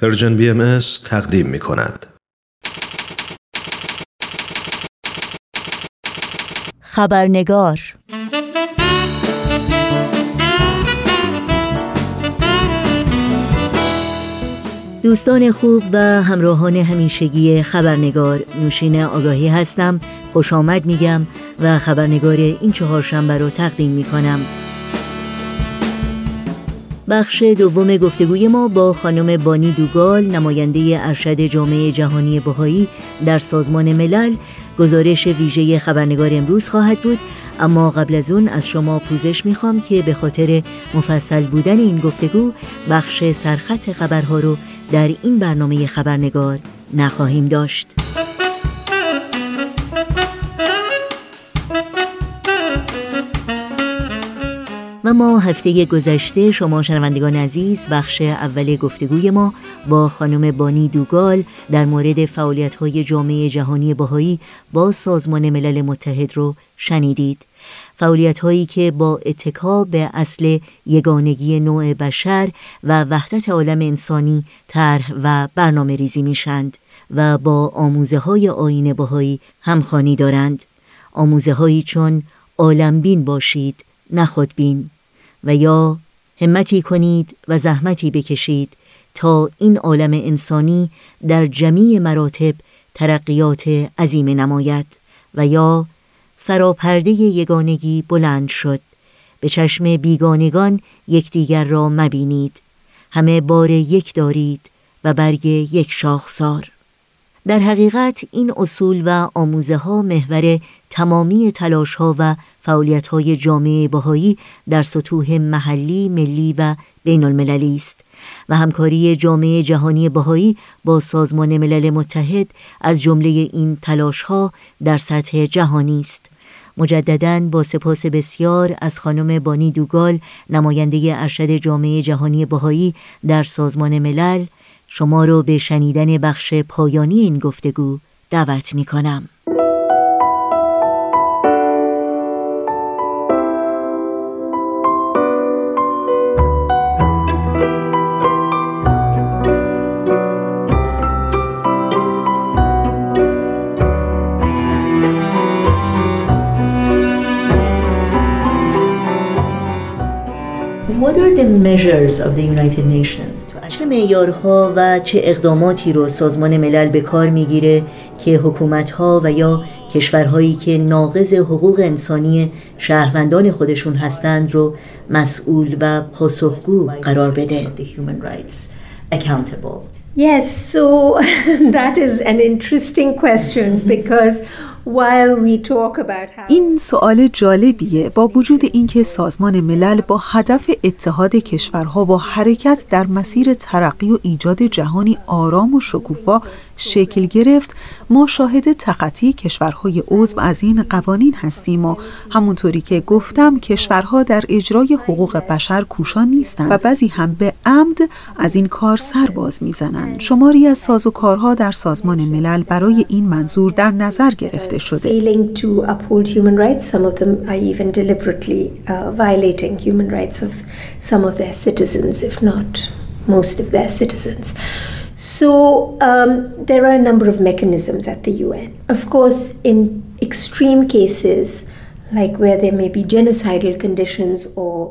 پرژن بی ام تقدیم می کند. خبرنگار دوستان خوب و همراهان همیشگی خبرنگار نوشین آگاهی هستم خوش آمد میگم و خبرنگار این چهارشنبه رو تقدیم می کنم بخش دوم گفتگوی ما با خانم بانی دوگال نماینده ارشد جامعه جهانی بهایی در سازمان ملل گزارش ویژه خبرنگار امروز خواهد بود. اما قبل از اون از شما پوزش می‌خوام که به خاطر مفصل بودن این گفتگو بخش سرخط خبرها رو در این برنامه خبرنگار نخواهیم داشت. و ما هفته گذشته شما شنوندگان عزیز بخش اول گفتگوی ما با خانم بانی دوگال در مورد فعالیت های جامعه جهانی باهایی با سازمان ملل متحد رو شنیدید. فعالیت هایی که با اتکا به اصل یگانگی نوع بشر و وحدت عالم انسانی طرح و برنامه ریزی میشند و با آموزه های آین باهایی همخانی دارند. آموزه هایی چون عالمبین باشید نخودبین و یا همتی کنید و زحمتی بکشید تا این عالم انسانی در جمیع مراتب ترقیات عظیم نماید و یا سراپرده یگانگی بلند شد. به چشم بیگانگان یکدیگر را مبینید. همه بار یک دارید و برگ یک شاخسار. در حقیقت این اصول و آموزه ها محور تمامی تلاش ها و فعالیت های جامعه بهایی در سطوح محلی، ملی و بین المللی است و همکاری جامعه جهانی بهایی با سازمان ملل متحد از جمله این تلاش ها در سطح جهانی است مجددا با سپاس بسیار از خانم بانی دوگال نماینده ارشد جامعه جهانی بهایی در سازمان ملل شما رو به شنیدن بخش پایانی این گفتگو دعوت می کنم. چه معیارها و چه اقداماتی رو سازمان ملل به کار می‌گیره که حکومتها و یا کشورهایی که ناقض حقوق انسانی شهروندان خودشون هستند رو مسئول و پاسخگو قرار بده؟ Yes, so that is an interesting question because این سوال جالبیه با وجود اینکه سازمان ملل با هدف اتحاد کشورها و حرکت در مسیر ترقی و ایجاد جهانی آرام و شکوفا شکل گرفت ما شاهد تخطی کشورهای عضو از این قوانین هستیم و همونطوری که گفتم کشورها در اجرای حقوق بشر کوشان نیستند و بعضی هم به عمد از این کار سر باز می‌زنند. شماری از سازوکارها در سازمان ملل برای این منظور در نظر گرفت উদ্দেশ্যতে failing to uphold human rights. Some of them are even deliberately uh, violating human rights of some of their citizens if not most of their citizens. So um, there are a number of mechanisms at the UN. Of course, in extreme cases,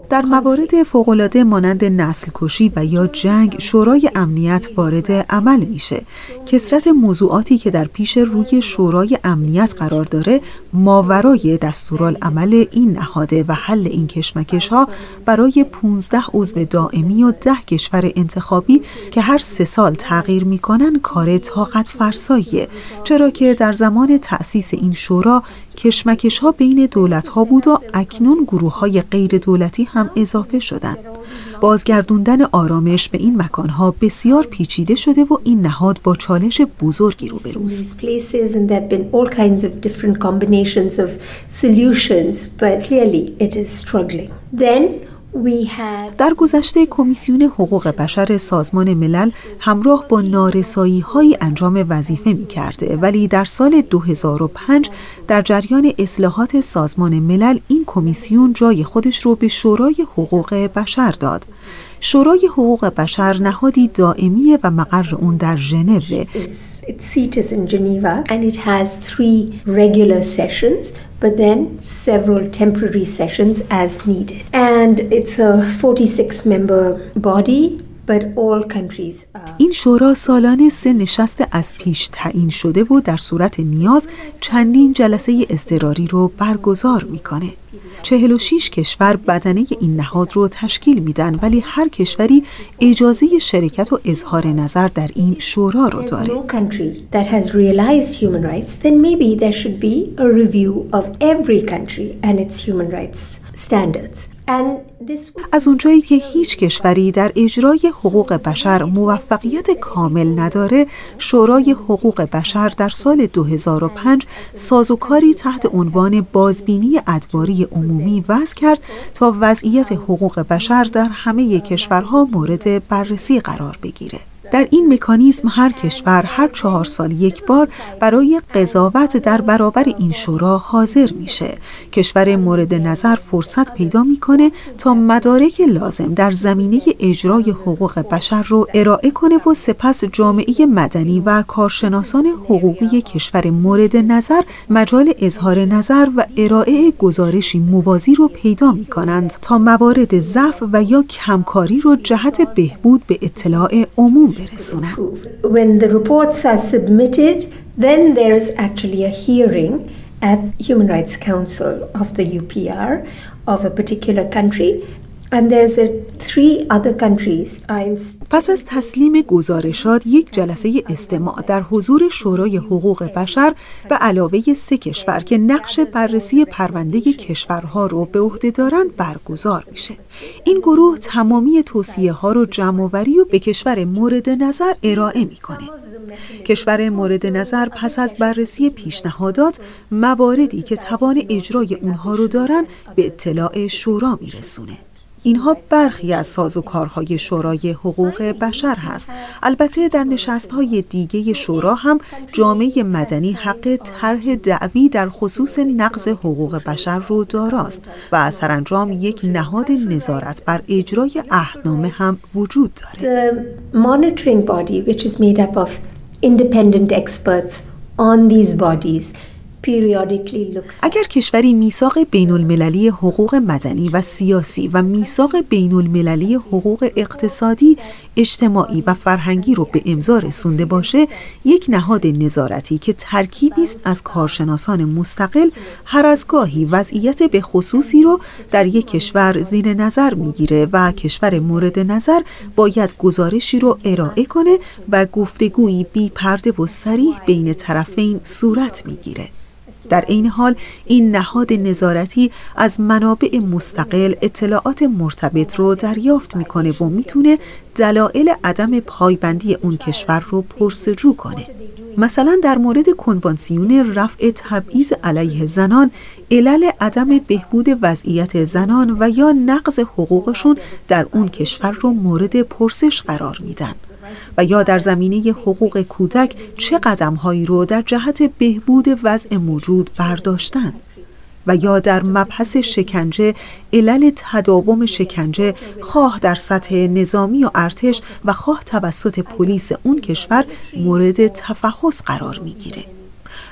در موارد فوقالعاده مانند نسل کشی و یا جنگ شورای امنیت وارد عمل میشه. کسرت موضوعاتی که در پیش روی شورای امنیت قرار داره ماورای دستورالعمل این نهاده و حل این کشمکش ها برای 15 عضو دائمی و ده کشور انتخابی که هر سه سال تغییر می‌کنن کار طاقت فرساییه چرا که در زمان تأسیس این شورا کشمکش ها بین دولت ها بود و اکنون گروه های غیر دولتی هم اضافه شدند. بازگردوندن آرامش به این مکان ها بسیار پیچیده شده و این نهاد با چالش بزرگی روبروست. Then در گذشته کمیسیون حقوق بشر سازمان ملل همراه با نارسایی های انجام وظیفه می کرده ولی در سال 2005 در جریان اصلاحات سازمان ملل این کمیسیون جای خودش رو به شورای حقوق بشر داد. شورای حقوق بشر نهادی دائمی و مقر اون در ژنو but then several temporary sessions as needed. And it's a 46 member body but all countries are... این شورا سالانه سه نشست از پیش تعیین شده و در صورت نیاز چندین جلسه اضطراری رو برگزار می‌کنه. 46 کشور بدنه این نهاد رو تشکیل میدن ولی هر کشوری اجازه شرکت و اظهار نظر در این شورا رو داره. از اونجایی که هیچ کشوری در اجرای حقوق بشر موفقیت کامل نداره شورای حقوق بشر در سال 2005 سازوکاری تحت عنوان بازبینی ادواری عمومی وضع کرد تا وضعیت حقوق بشر در همه کشورها مورد بررسی قرار بگیره. در این مکانیزم هر کشور هر چهار سال یک بار برای قضاوت در برابر این شورا حاضر میشه. کشور مورد نظر فرصت پیدا می‌کنه تا مدارک لازم در زمینه اجرای حقوق بشر رو ارائه کنه و سپس جامعه مدنی و کارشناسان حقوقی کشور مورد نظر مجال اظهار نظر و ارائه گزارشی موازی رو پیدا می کنند تا موارد ضعف و یا کمکاری رو جهت بهبود به اطلاع عموم When the reports are submitted, then there is actually a hearing at Human Rights Council of the UPR of a particular country پس از تسلیم گزارشات یک جلسه استماع در حضور شورای حقوق بشر به علاوه سه کشور که نقش بررسی پرونده کشورها رو به عهده دارند برگزار میشه. این گروه تمامی توصیه ها رو جمع و به کشور مورد نظر ارائه می‌کنه. کشور مورد نظر پس از بررسی پیشنهادات مواردی که توان اجرای اونها رو دارن به اطلاع شورا میرسونه. اینها برخی از سازوکارهای شورای حقوق بشر هست. البته در نشستهای دیگه شورا هم جامعه مدنی حق طرح دعوی در خصوص نقض حقوق بشر رو داراست و سرانجام یک نهاد نظارت بر اجرای اهنامه هم وجود داره. The اگر کشوری میثاق بین المللی حقوق مدنی و سیاسی و میثاق بین المللی حقوق اقتصادی، اجتماعی و فرهنگی رو به امضا رسونده باشه، یک نهاد نظارتی که ترکیبی است از کارشناسان مستقل هر از گاهی وضعیت به خصوصی رو در یک کشور زیر نظر می‌گیره و کشور مورد نظر باید گزارشی رو ارائه کنه و گفتگویی بی پرده و سریح بین طرفین صورت می‌گیره. در این حال این نهاد نظارتی از منابع مستقل اطلاعات مرتبط رو دریافت می‌کنه و می‌تونه دلایل عدم پایبندی اون کشور رو پرسجو کنه. مثلا در مورد کنوانسیون رفع تبعیض علیه زنان علل عدم بهبود وضعیت زنان و یا نقض حقوقشون در اون کشور رو مورد پرسش قرار میدن. و یا در زمینه حقوق کودک چه قدم هایی رو در جهت بهبود وضع موجود برداشتن. و یا در مبحث شکنجه علل تداوم شکنجه خواه در سطح نظامی و ارتش و خواه توسط پلیس اون کشور مورد تفحص قرار می‌گیره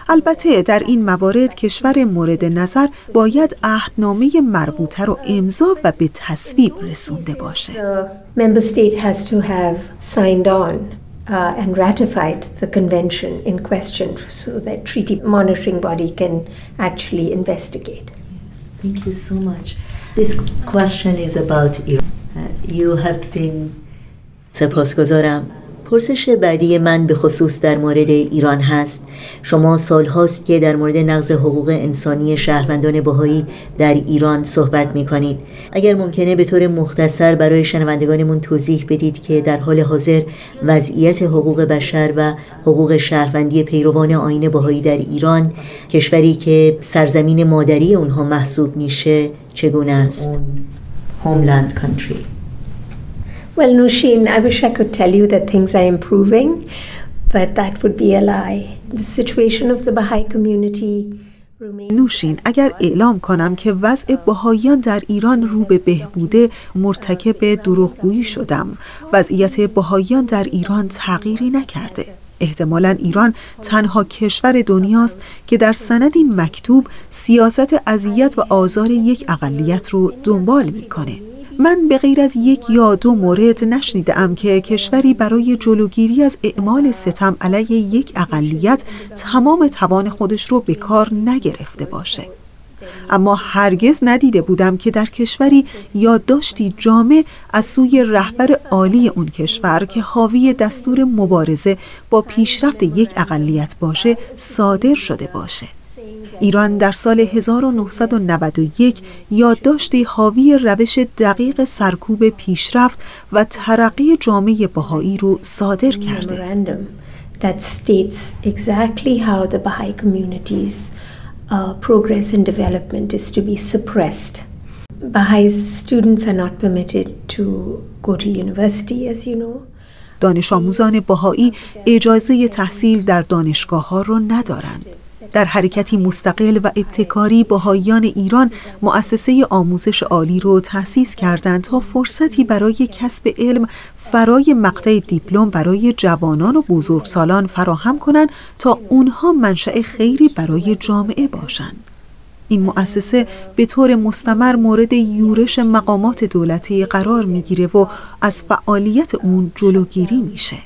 البته در این موارد کشور مورد نظر باید عهدنامه مربوطه رو امضا و به تصویب رسونده باشه. member state has to have signed on uh, and ratified the convention in question so that treaty monitoring body can actually investigate. Yes, thank you so much. This question is about Iran. Uh, you have been سپاسگزارم پرسش بعدی من به خصوص در مورد ایران هست. شما سال هاست که در مورد نقض حقوق انسانی شهروندان بهایی در ایران صحبت می کنید اگر ممکنه به طور مختصر برای شنوندگانمون توضیح بدید که در حال حاضر وضعیت حقوق بشر و حقوق شهروندی پیروان آین بهایی در ایران کشوری که سرزمین مادری اونها محسوب میشه چگونه است؟ Homeland country. Well, Nushin, I wish I could tell you that things are improving, but that would be a lie. The situation of the Baha'i community نوشین اگر اعلام کنم که وضع بهاییان در ایران رو به بهبوده مرتکب دروغگویی شدم. وضعیت بهاییان در ایران تغییری نکرده. احتمالا ایران تنها کشور دنیاست که در سندی مکتوب سیاست اذیت و آزار یک اقلیت رو دنبال می‌کنه. من به غیر از یک یا دو مورد نشنیدم که کشوری برای جلوگیری از اعمال ستم علیه یک اقلیت تمام توان خودش رو به کار نگرفته باشه. اما هرگز ندیده بودم که در کشوری یادداشتی جامع از سوی رهبر عالی اون کشور که حاوی دستور مبارزه با پیشرفت یک اقلیت باشه صادر شده باشه. ایران در سال 1991 یادداشتی حاوی روش دقیق سرکوب پیشرفت و ترقی جامعه بهایی رو صادر کرده that states exactly how the Baha'i community's uh, progress and development is to be suppressed. Baha'i students are not permitted to go to university, as you know. دانش آموزان بهایی اجازه تحصیل در دانشگاه ها را ندارند. در حرکتی مستقل و ابتکاری بهاییان ایران مؤسسه آموزش عالی رو تأسیس کردند تا فرصتی برای کسب علم فرای مقطع دیپلم برای جوانان و بزرگسالان فراهم کنند تا اونها منشأ خیری برای جامعه باشند. این مؤسسه به طور مستمر مورد یورش مقامات دولتی قرار می‌گیره و از فعالیت اون جلوگیری میشه.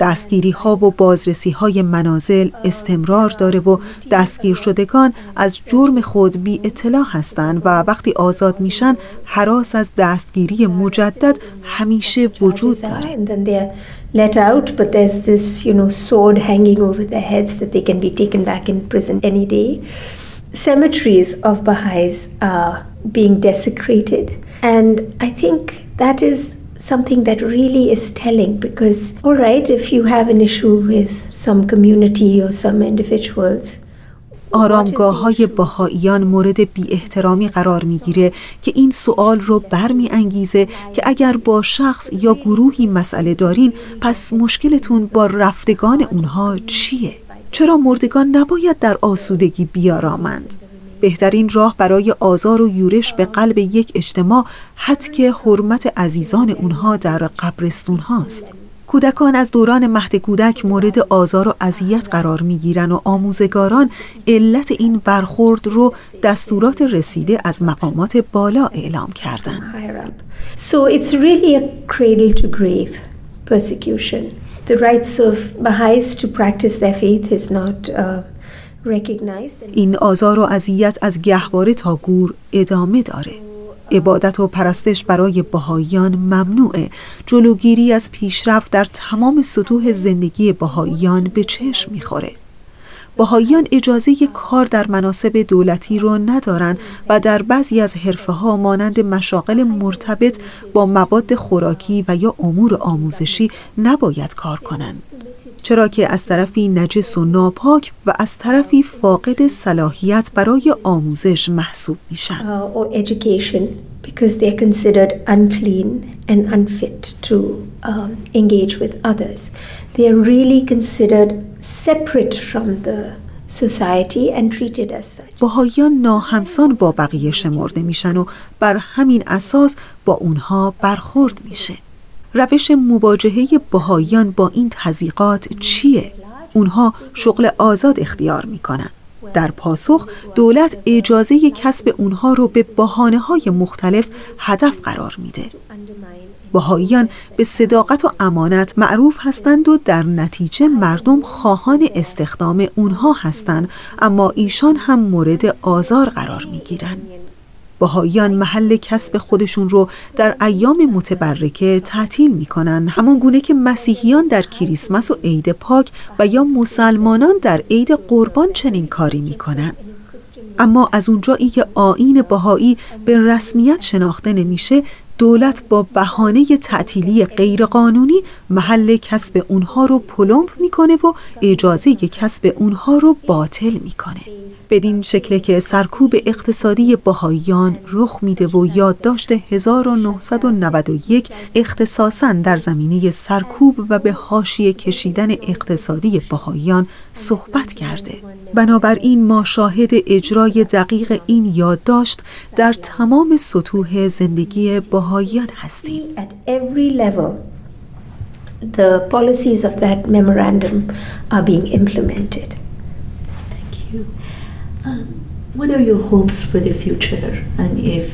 دستگیری ها و بازرسی های منازل استمرار داره و دستگیر شدگان از جرم خود بی اطلاع هستند و وقتی آزاد میشن حراس از دستگیری مجدد همیشه وجود داره let out, but there's this, you know, sword hanging over their heads that they can be taken back in prison any day. Cemeteries of Baha'is are being desecrated, and I think that is something that really is telling because, all right, if you have an issue with some community or some individuals, آرامگاه های بهاییان مورد بی احترامی قرار می‌گیره که این سوال رو برمی انگیزه که اگر با شخص یا گروهی مسئله دارین پس مشکلتون با رفتگان اونها چیه؟ چرا مردگان نباید در آسودگی بیارامند؟ بهترین راه برای آزار و یورش به قلب یک اجتماع که حرمت عزیزان اونها در قبرستون هاست. کودکان از دوران مهد کودک مورد آزار و اذیت قرار می‌گیرن و آموزگاران علت این برخورد رو دستورات رسیده از مقامات بالا اعلام کردند. So it's really a cradle to grave persecution. The rights of Baha'is to practice their faith is not uh, این آزار و اذیت از گهواره تا گور ادامه داره. عبادت و پرستش برای بهاییان ممنوعه. جلوگیری از پیشرفت در تمام سطوح زندگی بهاییان به چشم می‌خوره. بهاییان اجازه کار در مناسب دولتی رو ندارن و در بعضی از حرفه ها مانند مشاغل مرتبط با مواد خوراکی و یا امور آموزشی نباید کار کنند. چرا که از طرفی نجس و ناپاک و از طرفی فاقد صلاحیت برای آموزش محسوب میشن. Uh, because they are considered unclean and unfit to um, engage with others. They are really considered separate from the society and treated as such. بهاییان ناهمسان با بقیه شمرده میشن و بر همین اساس با اونها برخورد میشه. روش مواجهه بهاییان با این تزیقات چیه؟ اونها شغل آزاد اختیار می‌کنن. در پاسخ دولت اجازه کسب اونها رو به بحانه های مختلف هدف قرار میده. بهاییان به صداقت و امانت معروف هستند و در نتیجه مردم خواهان استخدام اونها هستند اما ایشان هم مورد آزار قرار می‌گیرند. بهاییان محل کسب خودشون رو در ایام متبرکه تعطیل می‌کنن. همان گونه که مسیحیان در کریسمس و عید پاک و یا مسلمانان در عید قربان چنین کاری می‌کنن. اما از اونجایی که آین بهایی به رسمیت شناخته نمیشه دولت با بهانه تعطیلی غیرقانونی محل کسب اونها رو پلمپ می‌کنه و اجازه کسب اونها رو باطل می‌کنه. بدین شکل که سرکوب اقتصادی بهاییان رخ میده و یادداشت 1991 اختصاصا در زمینه سرکوب و به حاشیه کشیدن اقتصادی بهاییان صحبت کرده. بنابراین ما شاهد اجرای دقیق این یادداشت در تمام سطوح زندگی بهاییان هستیم. The policies of that memorandum are being implemented. Thank you. Um, what are your hopes for the future and if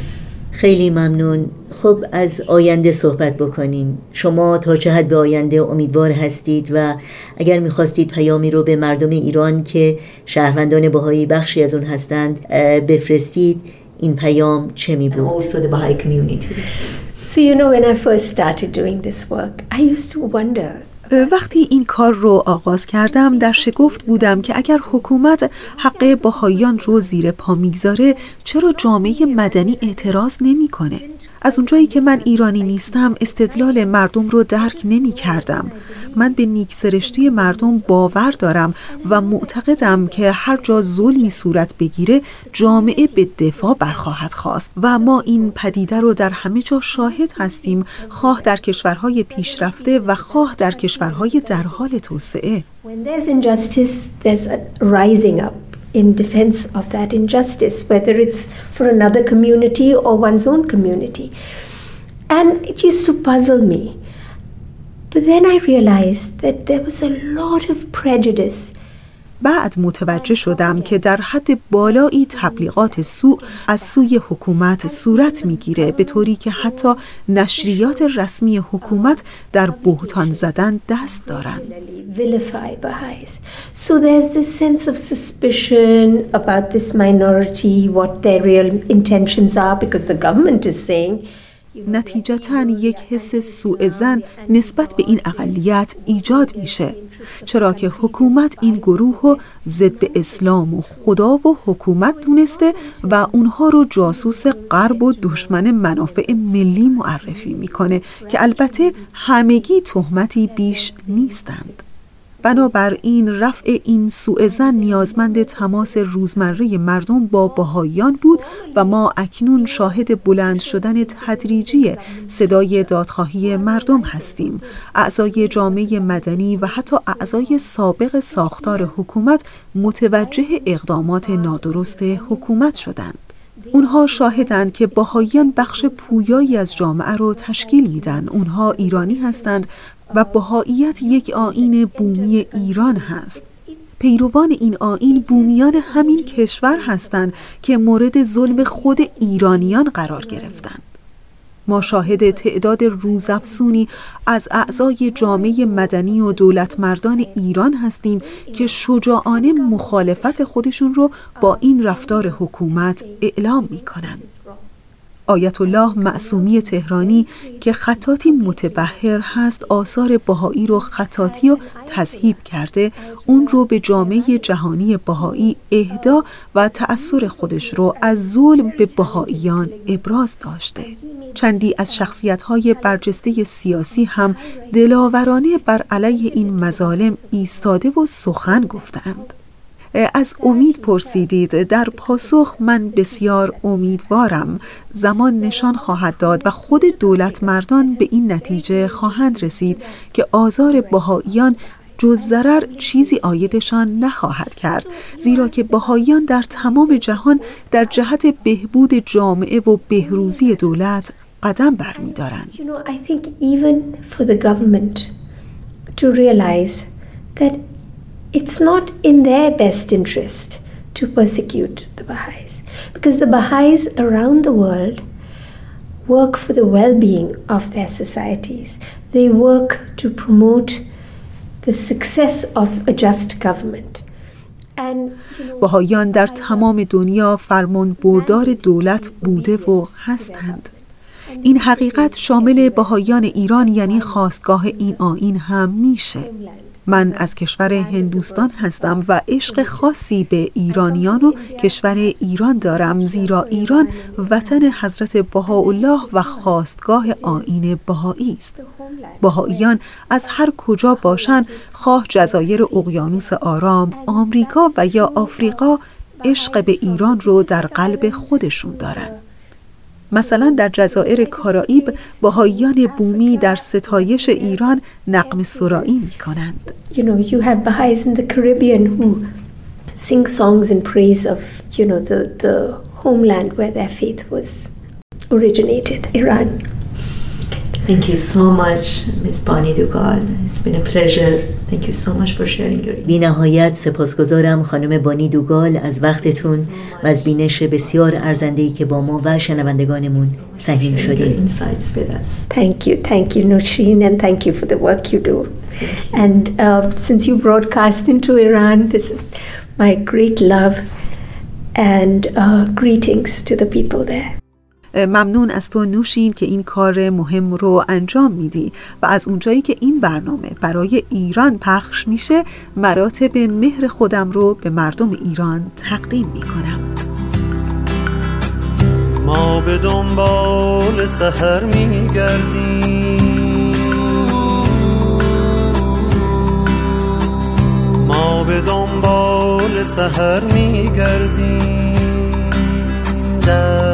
خیلی ممنون خب از آینده صحبت بکنیم شما تا چه حد به آینده امیدوار هستید و اگر می‌خواستید پیامی رو به مردم ایران که شهروندان بهایی بخشی از اون هستند بفرستید این پیام چه می بود؟ also the Baha'i community. So you know when I first started doing this work I used to wonder وقتی این کار رو آغاز کردم در شگفت بودم که اگر حکومت حق باهایان رو زیر پا می‌گذاره چرا جامعه مدنی اعتراض نمی‌کنه؟ از اونجایی که من ایرانی نیستم استدلال مردم رو درک نمی کردم من به نیکسرشتی مردم باور دارم و معتقدم که هر جا ظلمی صورت بگیره جامعه به دفاع برخواهد خواست. و ما این پدیده رو در همه جا شاهد هستیم. خواه در کشورهای پیشرفته و خواه در کشورهای در حال توسعه. In defense of that injustice, whether it's for another community or one's own community. And it used to puzzle me. But then I realized that there was a lot of prejudice بعد متوجه شدم که در حد بالایی تبلیغات سوء از سوی حکومت صورت می‌گیره به طوری که حتی نشریات رسمی حکومت در بهتان زدن دست دارند. So there's this sense of suspicion about this minority, what their real intentions are, because the government is saying نتیجتا یک حس سوء زن نسبت به این اقلیت ایجاد میشه چرا که حکومت این گروه رو ضد اسلام و خدا و حکومت دونسته و اونها رو جاسوس غرب و دشمن منافع ملی معرفی می‌کنه که البته همگی تهمتی بیش نیستند. بنابراین رفع این سوء زن نیازمند تماس روزمره مردم با بهاییان بود و ما اکنون شاهد بلند شدن تدریجی صدای دادخواهی مردم هستیم. اعضای جامعه مدنی و حتی اعضای سابق ساختار حکومت متوجه اقدامات نادرست حکومت شدند. اونها شاهدند که باهاییان بخش پویایی از جامعه رو تشکیل میدن. اونها ایرانی هستند و بهاییت یک آین بومی ایران هست پیروان این آین بومیان همین کشور هستند که مورد ظلم خود ایرانیان قرار گرفتند ما شاهد تعداد روزافزونی از اعضای جامعه مدنی و دولت مردان ایران هستیم که شجاعانه مخالفت خودشون رو با این رفتار حکومت اعلام می کنند. آیت الله معصومی تهرانی که خطاتی متبهر هست آثار بهایی رو خطاتی و تذهیب کرده. اون رو به جامعه جهانی بهایی اهدا و تأثیر خودش رو از ظلم به بهاییان ابراز داشته. چندی از شخصیت‌های برجسته سیاسی هم دلاورانه بر علیه این مظالم ایستاده و سخن گفتند. از امید پرسیدید. در پاسخ من بسیار امیدوارم. زمان نشان خواهد داد و خود دولت مردان به این نتیجه خواهند رسید که آزار بهاییان جز ضرر چیزی آیدشان نخواهد کرد. زیرا که بهاییان در تمام جهان در جهت بهبود جامعه و بهروزی دولت قدم برمیدارند. You know, it's not in their best interest to persecute the Baha'is because the Baha'is around the world work for the well-being of their societies. They work to promote the success of a just government. بهایان در تمام دنیا فرمان بردار دولت بوده و هستند. این حقیقت شامل بهایان ایران یعنی خواستگاه این آین هم میشه من از کشور هندوستان هستم و عشق خاصی به ایرانیان و کشور ایران دارم زیرا ایران وطن حضرت بهاءالله و خواستگاه آین بهایی است. بهاییان از هر کجا باشند خواه جزایر اقیانوس آرام آمریکا و یا آفریقا عشق به ایران رو در قلب خودشون دارند مثلا در جزایر کارائیب باهائیان بومی در ستایش ایران نقم سرایی می کنند یو نو faith was originated Thank you so much, Ms. Bani Dugal. It's been a pleasure. Thank you so much for sharing your بی نهایت سپاسگزارم خانم بانی دوگال از وقتتون و از بینش بسیار ارزندهی که با ما و شنوندگانمون سهیم شدید. Thank you. Thank you, Nushin, and thank you for the work you do. And uh, since you broadcast into Iran, this is my great love and uh, greetings to the people there. ممنون از تو نوشین که این کار مهم رو انجام میدی و از اونجایی که این برنامه برای ایران پخش میشه مراتب مهر خودم رو به مردم ایران تقدیم می‌کنم. ما به دنبال سهر میگردیم. ما به دنبال سهر میگردیم. دست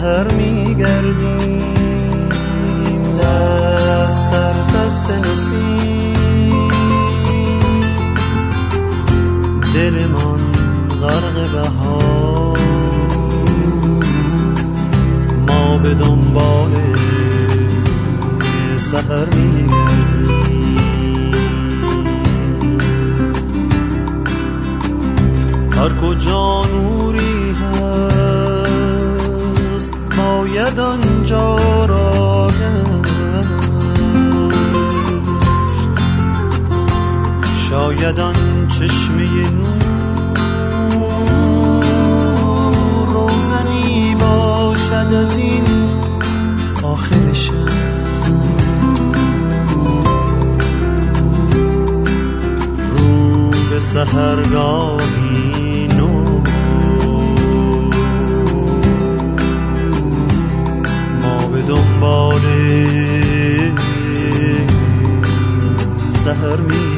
سهر میگردیم. دست در دست نسیم. دل من غرق بهار. ما به دنبال سهر میگردیم. هر کجا نوری باید آنجا را شاید آن چشمه روزنی باشد از این آخر رو به سهرگاهی دنبال سهر میگردیم